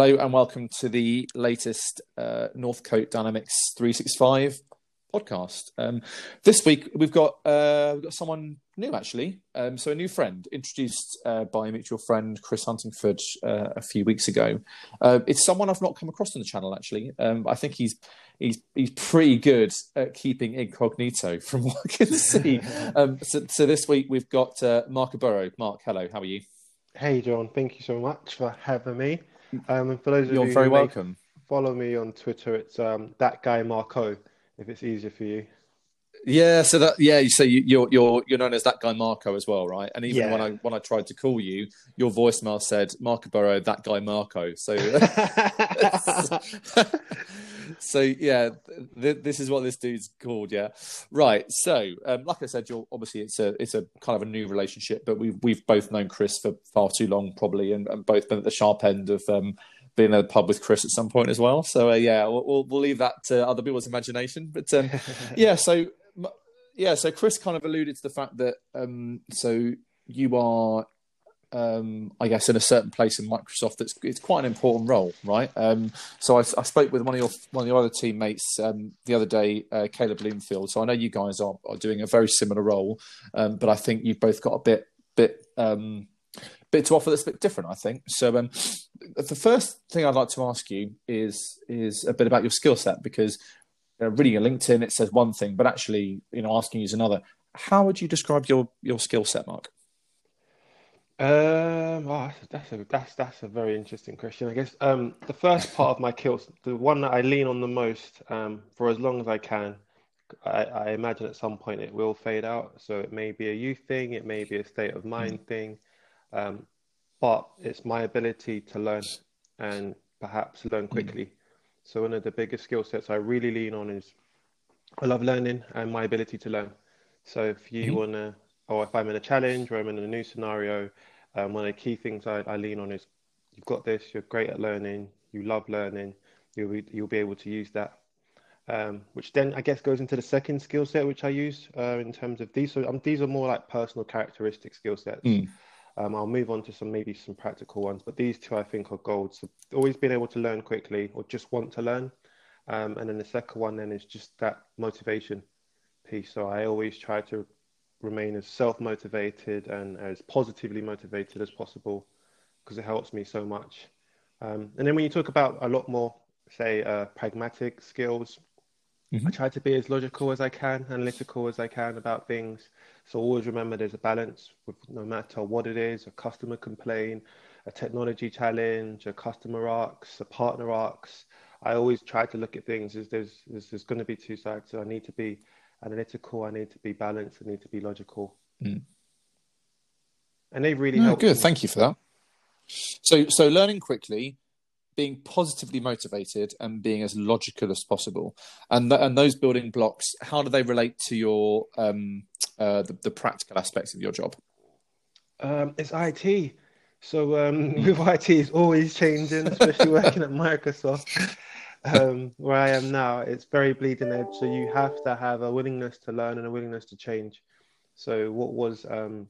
Hello and welcome to the latest uh, Northcote Dynamics 365 podcast. Um, this week we've got uh, we've got someone new actually. Um, so a new friend introduced uh, by a mutual friend, Chris Huntingford, uh, a few weeks ago. Uh, it's someone I've not come across on the channel actually. Um, I think he's he's he's pretty good at keeping incognito from what I can see. Um, so, so, this week we've got uh, Mark Oburoh. Mark, hello, how are you? Hey John, thank you so much for having me. Um, and for those of You're you very who welcome. follow me on Twitter, it's um, that guy Marco. If it's easier for you. Yeah, so that yeah, so you, you're you're you're known as that guy Marco as well, right? And even Yeah. when I when I tried to call you, your voicemail said Mark Oburoh, that guy Marco. So so yeah, th- this is what this dude's called. Yeah, right. So um, like I said, you're obviously it's a it's a kind of a new relationship, but we've we've both known Chris for far too long, probably, and, and both been at the sharp end of um, being at a pub with Chris at some point as well. So uh, yeah, we'll, we'll we'll leave that to other people's imagination. But um, yeah, so yeah, so Chris kind of alluded to the fact that um, so you are um, I guess in a certain place in Microsoft that's it's quite an important role, right? Um, so I, I spoke with one of your one of your other teammates um, the other day, uh, Caleb Bloomfield. So I know you guys are, are doing a very similar role, um, but I think you've both got a bit bit um, bit to offer that's a bit different. I think so. Um, the first thing I'd like to ask you is is a bit about your skill set because uh, reading your LinkedIn it says one thing, but actually you know asking you is another. How would you describe your your skill set, Mark? Um, oh, that's a that's that's a very interesting question. I guess um, the first part of my kills, the one that I lean on the most, um, for as long as I can, I, I imagine at some point it will fade out. So it may be a youth thing, it may be a state of mind thing, um, but it's my ability to learn and perhaps learn quickly. So one of the biggest skill sets I really lean on is I love learning and my ability to learn. So if you want to, or if I'm in a challenge or I'm in a new scenario, um, one of the key things I, I lean on is you've got this, you're great at learning, you love learning, you'll be, you'll be able to use that. Um, which then I guess goes into the second skill set which I use uh, in terms of these. So um, these are more like personal characteristic skill sets. Um, I'll move on to some maybe some practical ones, but these two I think are gold. So always being able to learn quickly or just want to learn. Um, and then the second one then is just that motivation piece. So I always try to remain as self-motivated and as positively motivated as possible because it helps me so much. Um, and then when you talk about a lot more, say, uh, pragmatic skills, I try to be as logical as I can, analytical as I can about things. So always remember there's a balance with no matter what it is, a customer complaint, a technology challenge, a customer arcs, a partner arcs. I always try to look at things as there's there's, there's going to be two sides. So I need to be analytical, I need to be balanced, I need to be logical. And they really help. good. Thank you for that. So, so learning quickly, being positively motivated, and being as logical as possible, and th- and those building blocks, how do they relate to your um, uh, the, the practical aspects of your job? Um, it's IT. So um, with IT, it's always changing, especially working at Microsoft, um, where I am now. It's very bleeding edge. So you have to have a willingness to learn and a willingness to change. So what was um,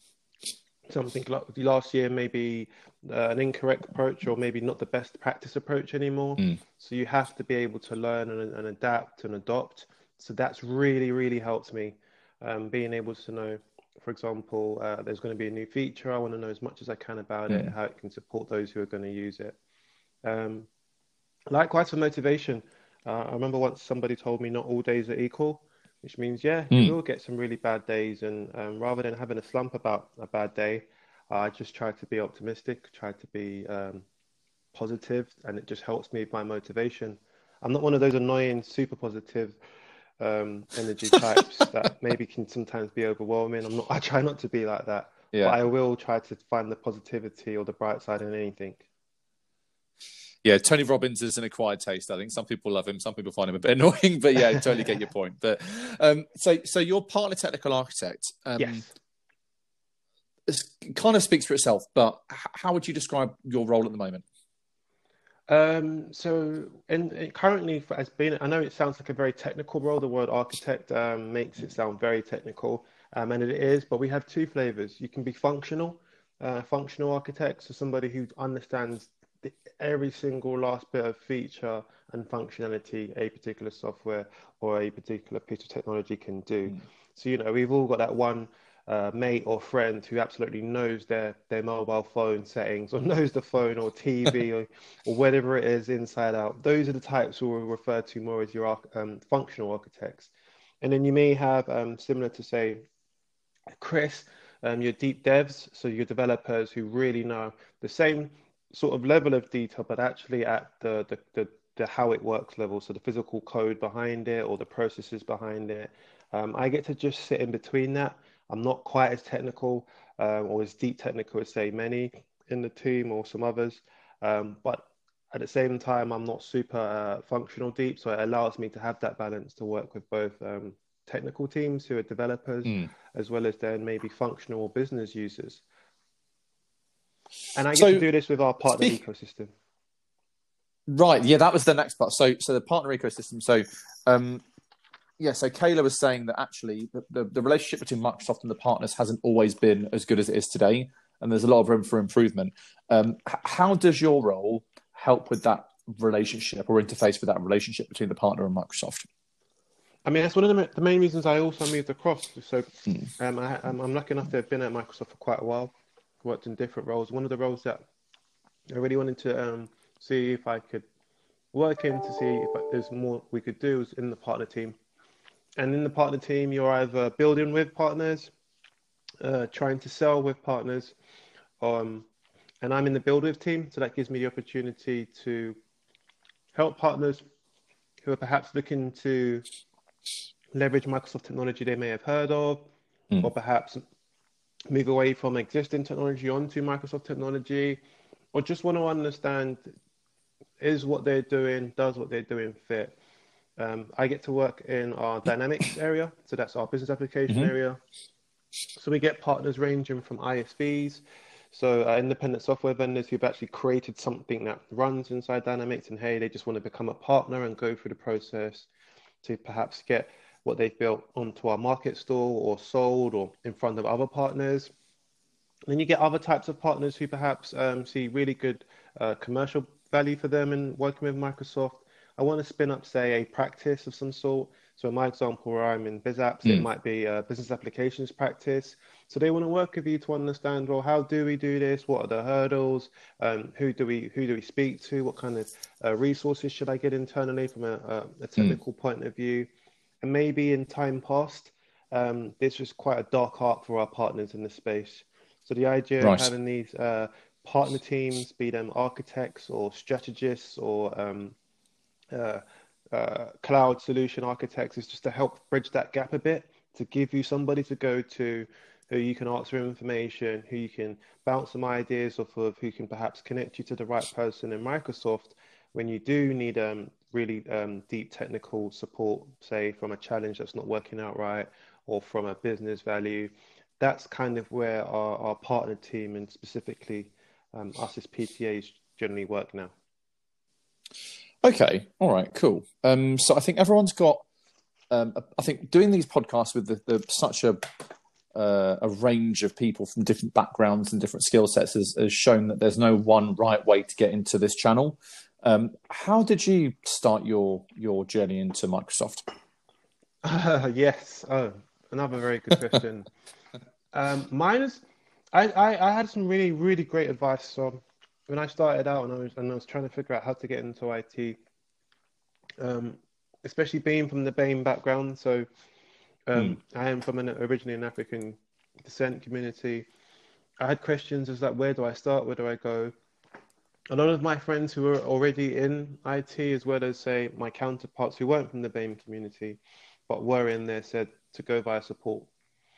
something like last year, maybe uh, an incorrect approach or maybe not the best practice approach anymore. So you have to be able to learn and, and adapt and adopt. So that's really, really helped me. Um, being able to know, for example, uh, there's going to be a new feature. I want to know as much as I can about it, how it can support those who are going to use it. Um, likewise for motivation. Uh, I remember once somebody told me not all days are equal, which means, yeah, you will get some really bad days. And um, rather than having a slump about a bad day, I just try to be optimistic, try to be um, positive, and it just helps me with my motivation. I'm not one of those annoying, super positive um, energy types that maybe can sometimes be overwhelming. I'm not. I try not to be like that, Yeah. but I will try to find the positivity or the bright side in anything. Yeah, Tony Robbins is an acquired taste. I think some people love him, some people find him a bit annoying, but yeah, I totally get your point. But um, so, so you're partner technical architect. Um, Yes. it kind of speaks for itself, but how would you describe your role at the moment? Um, so, and currently, as being, I know it sounds like a very technical role. The word architect um, makes it sound very technical, um, and it is. But we have two flavors. You can be functional, uh, functional architect, so somebody who understands every single last bit of feature and functionality a particular software or a particular piece of technology can do. Mm. So, you know, we've all got that one uh, mate or friend who absolutely knows their, their mobile phone settings or knows the phone or TV or, or whatever it is inside out. Those are the types we'll refer to more as your um, functional architects. And then you may have, um, similar to say, Chris, um, your deep devs, so your developers who really know the same sort of level of detail, but actually at the, the, the, the how it works level, so the physical code behind it or the processes behind it. Um, I get to just sit in between that. I'm not quite as technical um, or as deep technical as say many in the team or some others, um, but at the same time, I'm not super uh, functional deep, so it allows me to have that balance to work with both um, technical teams who are developers, mm. as well as then maybe functional or business users. And I get so, to do this with our partner speak- ecosystem. Right. Yeah, that was the next part. So, so the partner ecosystem. So, um, yeah. So Kayla was saying that actually the, the, the relationship between Microsoft and the partners hasn't always been as good as it is today, and there's a lot of room for improvement. Um, how does your role help with that relationship or interface with that relationship between the partner and Microsoft? I mean, that's one of the, the main reasons I also moved across. So mm. um, I, am lucky enough to have been at Microsoft for quite a while, worked in different roles. One of the roles that I really wanted to um, see if I could work in to see if there's more we could do was in the partner team. And in the partner team, you're either building with partners, uh, trying to sell with partners, um, and I'm in the build with team. So that gives me the opportunity to help partners who are perhaps looking to leverage Microsoft technology they may have heard of, mm. or perhaps move away from existing technology onto Microsoft technology, or just want to understand is what they're doing, does what they're doing fit. Um, I get to work in our Dynamics area, so that's our business application mm-hmm. area. So we get partners ranging from ISVs, so uh, independent software vendors who've actually created something that runs inside Dynamics, and hey, they just want to become a partner and go through the process to perhaps get what they've built onto our market store or sold or in front of other partners. And then you get other types of partners who perhaps um, see really good uh, commercial value for them in working with Microsoft. I want to spin up, say, a practice of some sort. So in my example, where I'm in BizApps, mm. it hmm. might be a business applications practice. So they want to work with you to understand, well, how do we do this? What are the hurdles? Um, who do we who do we speak to? What kind of uh, resources should I get internally from a, a hmm. technical mm. point of view? And maybe in time past, um, this was quite a dark arc for our partners in the space. So the idea right. of having these uh, partner teams, be them architects or strategists or um, uh, uh, cloud solution architects, is just to help bridge that gap a bit, to give you somebody to go to who you can ask for information, who you can bounce some ideas off of, who can perhaps connect you to the right person in Microsoft when you do need um, really um, deep technical support, say from a challenge that's not working out right or from a business value. That's kind of where our, our partner team and specifically um, us as PTAs generally work now. Okay, all right, cool. Um, so I think everyone's got. Um, I think doing these podcasts with the, the such a uh, a range of people from different backgrounds and different skill sets has, has, shown that there's no one right way to get into this channel. Um, how did you start your your journey into Microsoft? Uh, yes, oh, another very good question. um, mine is, I, I, I, had some really really great advice. So when I started out and I was and I was trying to figure out how to get into IT, um, especially being from the BAME background. So um, hmm. I am from an originally an African descent community. I had questions as like, where do I start? Where do I go? A lot of my friends who were already in IT, as well as say my counterparts who weren't from the BAME community, but were in there, said to go via support.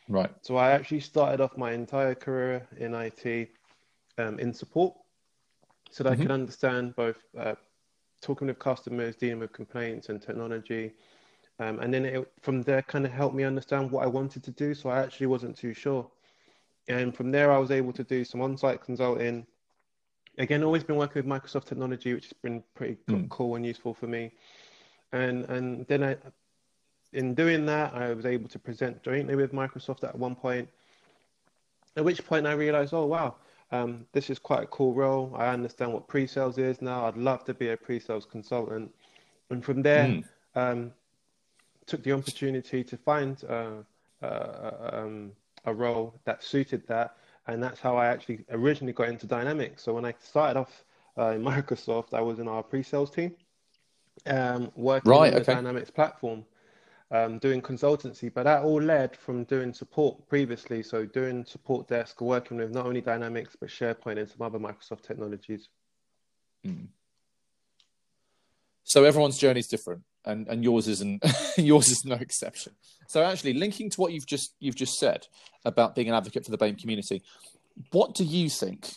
Right. So I actually started off my entire career in IT um, in support, so that mm-hmm. I could understand both uh, talking with customers, dealing with complaints and technology. Um, and then it, from there, kind of helped me understand what I wanted to do. So I actually wasn't too sure. And from there, I was able to do some on site consulting, again, always been working with Microsoft technology, which has been pretty mm. cool and useful for me. And and then I, in doing that, I was able to present jointly with Microsoft at one point. At which point I realized, oh wow, Um, this is quite a cool role. I understand what pre-sales is now. I'd love to be a pre-sales consultant. And from there, mm. um, took the opportunity to find uh, uh, um, a role that suited that. And that's how I actually originally got into Dynamics. So when I started off uh, in Microsoft, I was in our pre-sales team, um, working right, on the Dynamics platform um, doing consultancy, but that all led from doing support previously. So doing support desk, working with not only Dynamics but SharePoint and some other Microsoft technologies. Mm. So everyone's journey is different, and, and yours isn't. yours is no exception. So actually, linking to what you've just you've just said about being an advocate for the BAME community, what do you think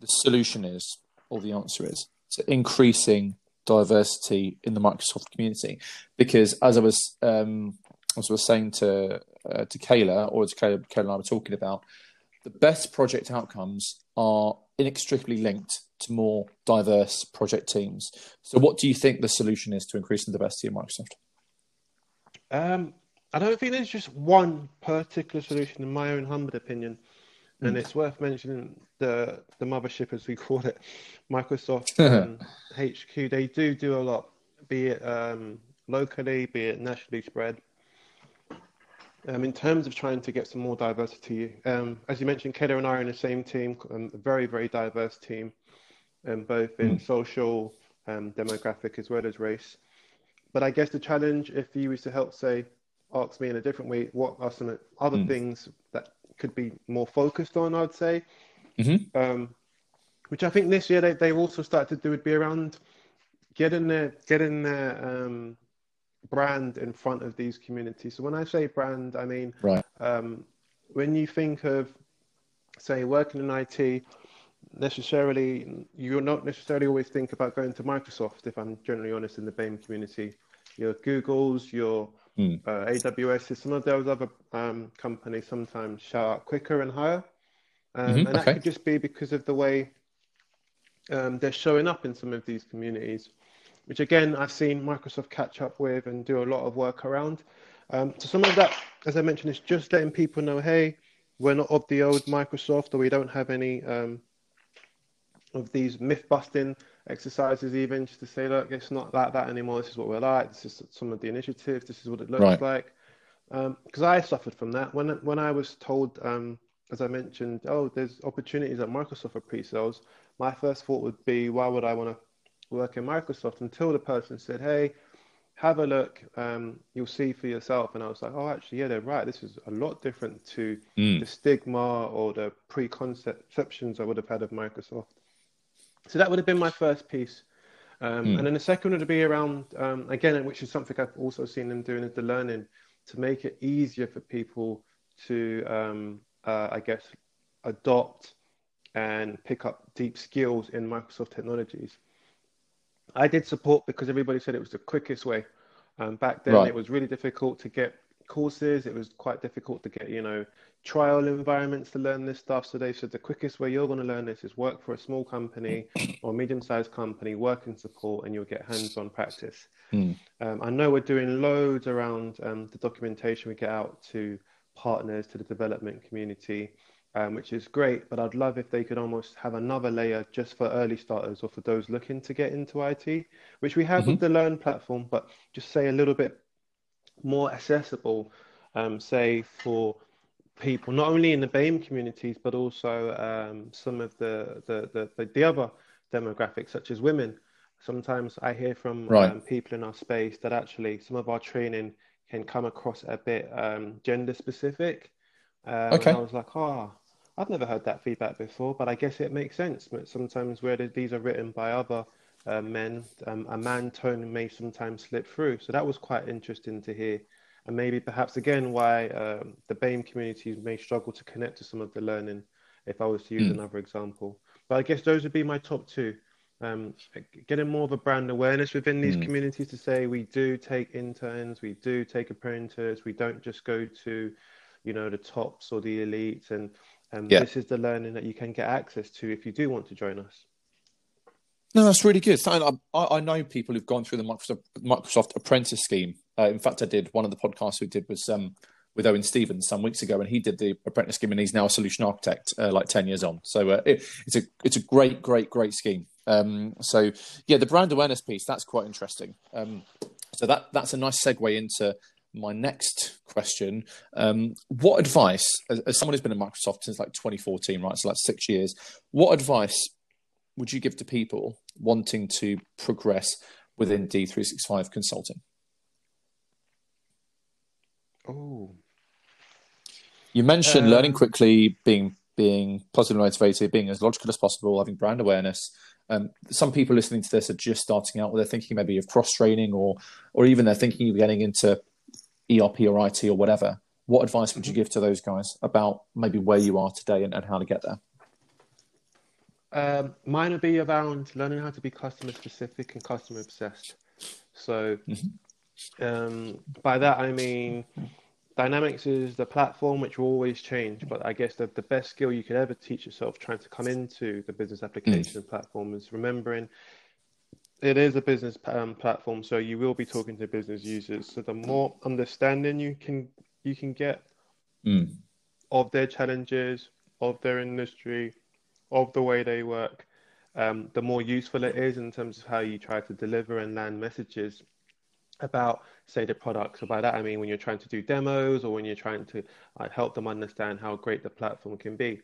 the solution is, or the answer is, to increasing diversity in the Microsoft community. Because as I was um, as I was saying to uh, to Kayla, or as Kayla, Kayla and I were talking about, the best project outcomes are inextricably linked to more diverse project teams. So, what do you think the solution is to increase the diversity in Microsoft? Um, I don't think there's just one particular solution, in my own humble opinion. And mm. it's worth mentioning the the mothership, as we call it, Microsoft HQ. They do do a lot, be it um, locally, be it nationally spread. Um, in terms of trying to get some more diversity, um, as you mentioned, Kayla and I are in the same team, um, a very, very diverse team, um, both in mm. social, um, demographic, as well as race. But I guess the challenge, if you was to help say, ask me in a different way, what are some other mm. things that could be more focused on, I'd say. Mm-hmm. Um, which I think this year they, they've also started to do would be around getting their getting their um, brand in front of these communities. So when I say brand, I mean right. um, when you think of say working in IT, necessarily you're not necessarily always think about going to Microsoft. If I'm generally honest, in the BAME community, your Google's, your Mm. Uh, AWS is some of those other um, companies sometimes shout out quicker and higher. Um, mm-hmm. And that okay. could just be because of the way um, they're showing up in some of these communities, which again, I've seen Microsoft catch up with and do a lot of work around. Um, so some of that, as I mentioned, is just letting people know, hey, we're not of the old Microsoft or we don't have any um, of these myth busting exercises even just to say look it's not like that anymore. This is what we're like. This is some of the initiatives. This is what it looks right. like. Because um, i suffered from that. When when i was told um, as i mentioned oh there's opportunities at microsoft for pre-sales my first thought would be why would i want to work in microsoft until the person said hey have a look um, you'll see for yourself and i was like oh actually yeah they're right this is a lot different to mm. the stigma or the preconceptions i would have had of microsoft so that would have been my first piece. Um, mm. And then the second would be around, um, again, which is something I've also seen them doing, is the learning to make it easier for people to, um, uh, I guess, adopt and pick up deep skills in Microsoft technologies. I did support because everybody said it was the quickest way. Um, back then, right. it was really difficult to get courses. It was quite difficult to get, you know, trial environments to learn this stuff. So they said the quickest way you're going to learn this is work for a small company or medium-sized company, work in support, and you'll get hands-on practice. Mm. Um, I know we're doing loads around um, the documentation we get out to partners, to the development community. Um, which is great, but I'd love if they could almost have another layer just for early starters or for those looking to get into IT, which we have mm-hmm. with the Learn platform, but just say a little bit more accessible, um, say for people, not only in the BAME communities, but also um, some of the, the, the, the, other demographics, such as women. Sometimes I hear from right. um, people in our space that actually some of our training can come across a bit um, gender specific. Um, okay. I was like, oh, I've never heard that feedback before, but I guess it makes sense. But sometimes where these are written by other uh, men, um, a man tone may sometimes slip through. So that was quite interesting to hear and maybe perhaps again why um, the BAME communities may struggle to connect to some of the learning if I was to use mm. another example. But I guess those would be my top two. Um, getting more of a brand awareness within these mm. communities to say we do take interns, we do take apprentices, we don't just go to, you know, the tops or the elites, and um, yeah. this is the learning that you can get access to if you do want to join us. No, that's really good. I, I know people who've gone through the Microsoft, Microsoft Apprentice scheme. Uh, in fact, I did one of the podcasts we did was um, with Owen Stevens some weeks ago, and he did the apprentice scheme, and he's now a solution architect, uh, like ten years on. So uh, it, it's a it's a great, great, great scheme. Um, so yeah, the brand awareness piece that's quite interesting. Um, so that that's a nice segue into my next question. Um, what advice, as, as, someone who's been at Microsoft since like 2014, right? So like six years, what advice would you give to people wanting to progress within D365 consulting? Oh, you mentioned um, learning quickly, being being positively motivated, being as logical as possible, having brand awareness. Um, some people listening to this are just starting out. They're thinking maybe of cross training, or or even they're thinking of getting into ERP or IT or whatever, what advice would you give to those guys about maybe where you are today and, and how to get there? Um, mine would be around learning how to be customer specific and customer obsessed. So, mm-hmm. um, by that I mean, Dynamics is the platform which will always change. But I guess the, the best skill you could ever teach yourself trying to come into the business application mm. platform is remembering it is a business um, platform, so you will be talking to business users. So the more understanding you can you can get mm. of their challenges, of their industry, of the way they work, um, the more useful it is in terms of how you try to deliver and land messages about, say, the product. So by that I mean when you're trying to do demos or when you're trying to uh, help them understand how great the platform can be.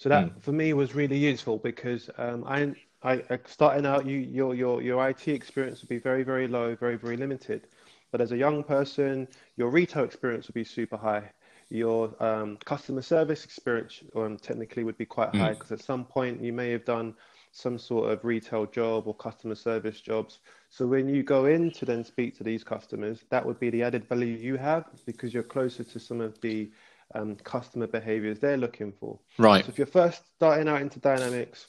So that mm. for me was really useful because um, I I, starting out, you your your your IT experience would be very very low, very very limited. But as a young person, your retail experience would be super high. Your um, customer service experience um, technically would be quite high because mm. at some point you may have done some sort of retail job or customer service jobs. So when you go in to then speak to these customers, that would be the added value you have because you're closer to some of the um, customer behaviors they're looking for. Right. So if you're first starting out into Dynamics,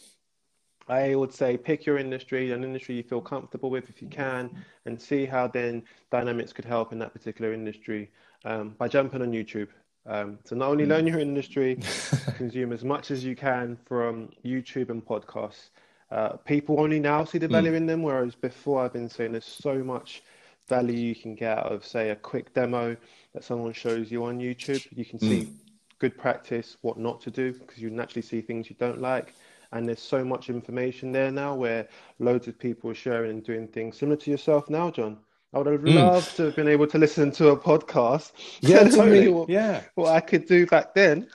I would say pick your industry, an industry you feel comfortable with if you can, and see how then Dynamics could help in that particular industry um, by jumping on YouTube. Um, so not only learn your industry, consume as much as you can from YouTube and podcasts. Uh, people only now see the hmm. value mm. in them, whereas before I've been saying there's so much value you can get out of, say, a quick demo that someone shows you on YouTube. You can see mm. good practice, what not to do, because you naturally see things you don't like and there's so much information there now where loads of people are sharing and doing things similar to yourself now, John. I would have mm. loved to have been able to listen to a podcast. Yeah, totally. What, yeah, what I could do back then.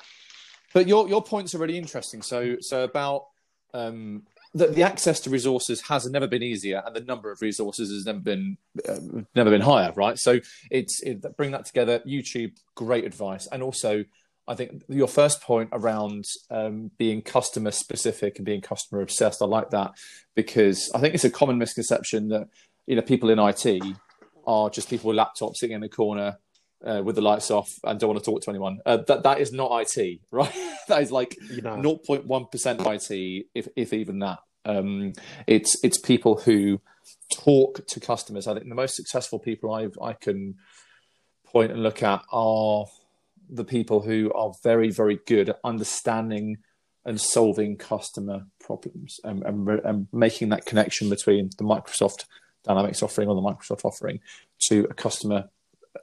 But your your points are really interesting. So so about um, the, the access to resources has never been easier, and the number of resources has never been uh, never been higher. Right. So it's it, bring that together. YouTube, great advice, and also I think your first point around um, being customer specific and being customer obsessed, I like that because I think it's a common misconception that you know people in IT are just people with laptops sitting in the corner uh, with the lights off and don't want to talk to anyone. Uh, that that is not IT, right? that is like zero point one percent IT, if if even that. Um, it's it's people who talk to customers. I think the most successful people I I can point and look at are the people who are very, very good at understanding and solving customer problems and, and, and, making that connection between the Microsoft Dynamics offering or the Microsoft offering to a customer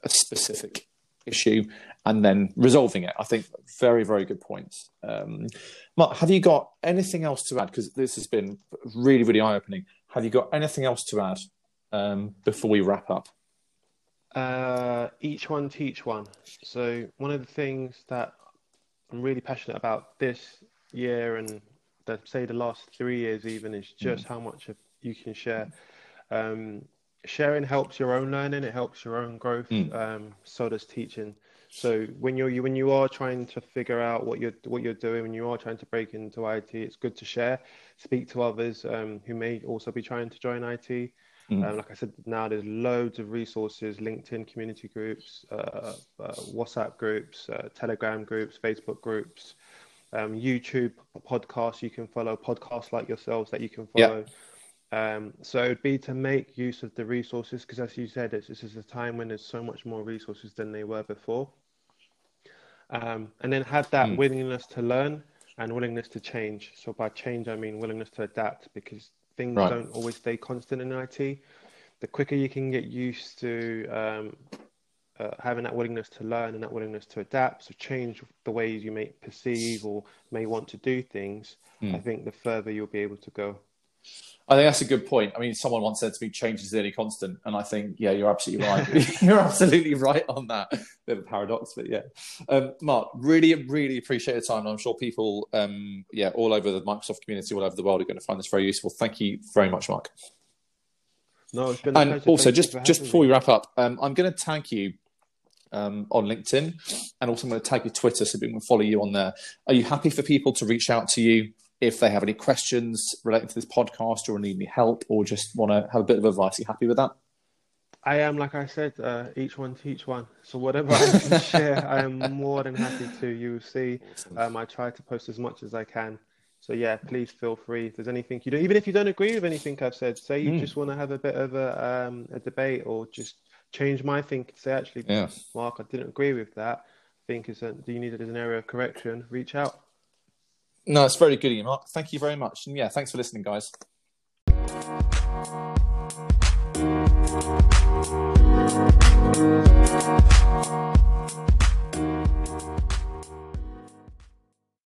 specific issue and then resolving it. I think very, very good points. Um, Mark, have you got anything else to add? Because this has been really, really eye opening. Have you got anything else to add um, before we wrap up? Uh, each one teach one. So one of the things that I'm really passionate about this year and the, say the last three years even is just mm. how much you can share. Um, sharing helps your own learning. It helps your own growth. Mm. Um, so does teaching. So when you're when you are trying to figure out what you're what you're doing, when you are trying to break into IT, it's good to share, speak to others um, who may also be trying to join IT. Mm. Um, like I said, now there's loads of resources, LinkedIn community groups, uh, uh, WhatsApp groups, uh, Telegram groups, Facebook groups, um, YouTube podcasts you can follow, podcasts like yourselves that you can follow. Um, so it would be to make use of the resources because, as you said, this is a time when there's so much more resources than they were before. Um, and then have that mm. willingness to learn and willingness to change. So by change, I mean willingness to adapt because things right. don't always stay constant in IT. The quicker you can get used to um, uh, having that willingness to learn and that willingness to adapt, so change the ways you may perceive or may want to do things, mm. I think the further you'll be able to go. I think that's a good point. I mean, someone once said to me, "Change is the only constant," and I think, yeah, you're absolutely right. you're absolutely right on that. Bit of a paradox, but yeah. Um, Mark, really, really appreciate your time. I'm sure people, um, yeah, all over the Microsoft community, all over the world, are going to find this very useful. Thank you very much, Mark. No, it's been. and also, just just before me. we wrap up, um, I'm going to tag you um, on LinkedIn, and also I'm going to tag your Twitter so people can follow you on there. Are you happy for people to reach out to you if they have any questions relating to this podcast or need any help or just want to have a bit of advice. Are you happy with that? I am, like I said, uh, each one teach one. So whatever I can share, I am more than happy to. You see, awesome. um, I try to post as much as I can. So yeah, please feel free. If there's anything you don't, even if you don't agree with anything I've said, say you mm. just want to have a bit of a, um, a debate or just change my thinking. Say actually, yeah. Mark, I didn't agree with that. I think is do you need it as an area of correction? Reach out. No, it's very good of you, Mark. Thank you very much. And yeah, thanks for listening, guys.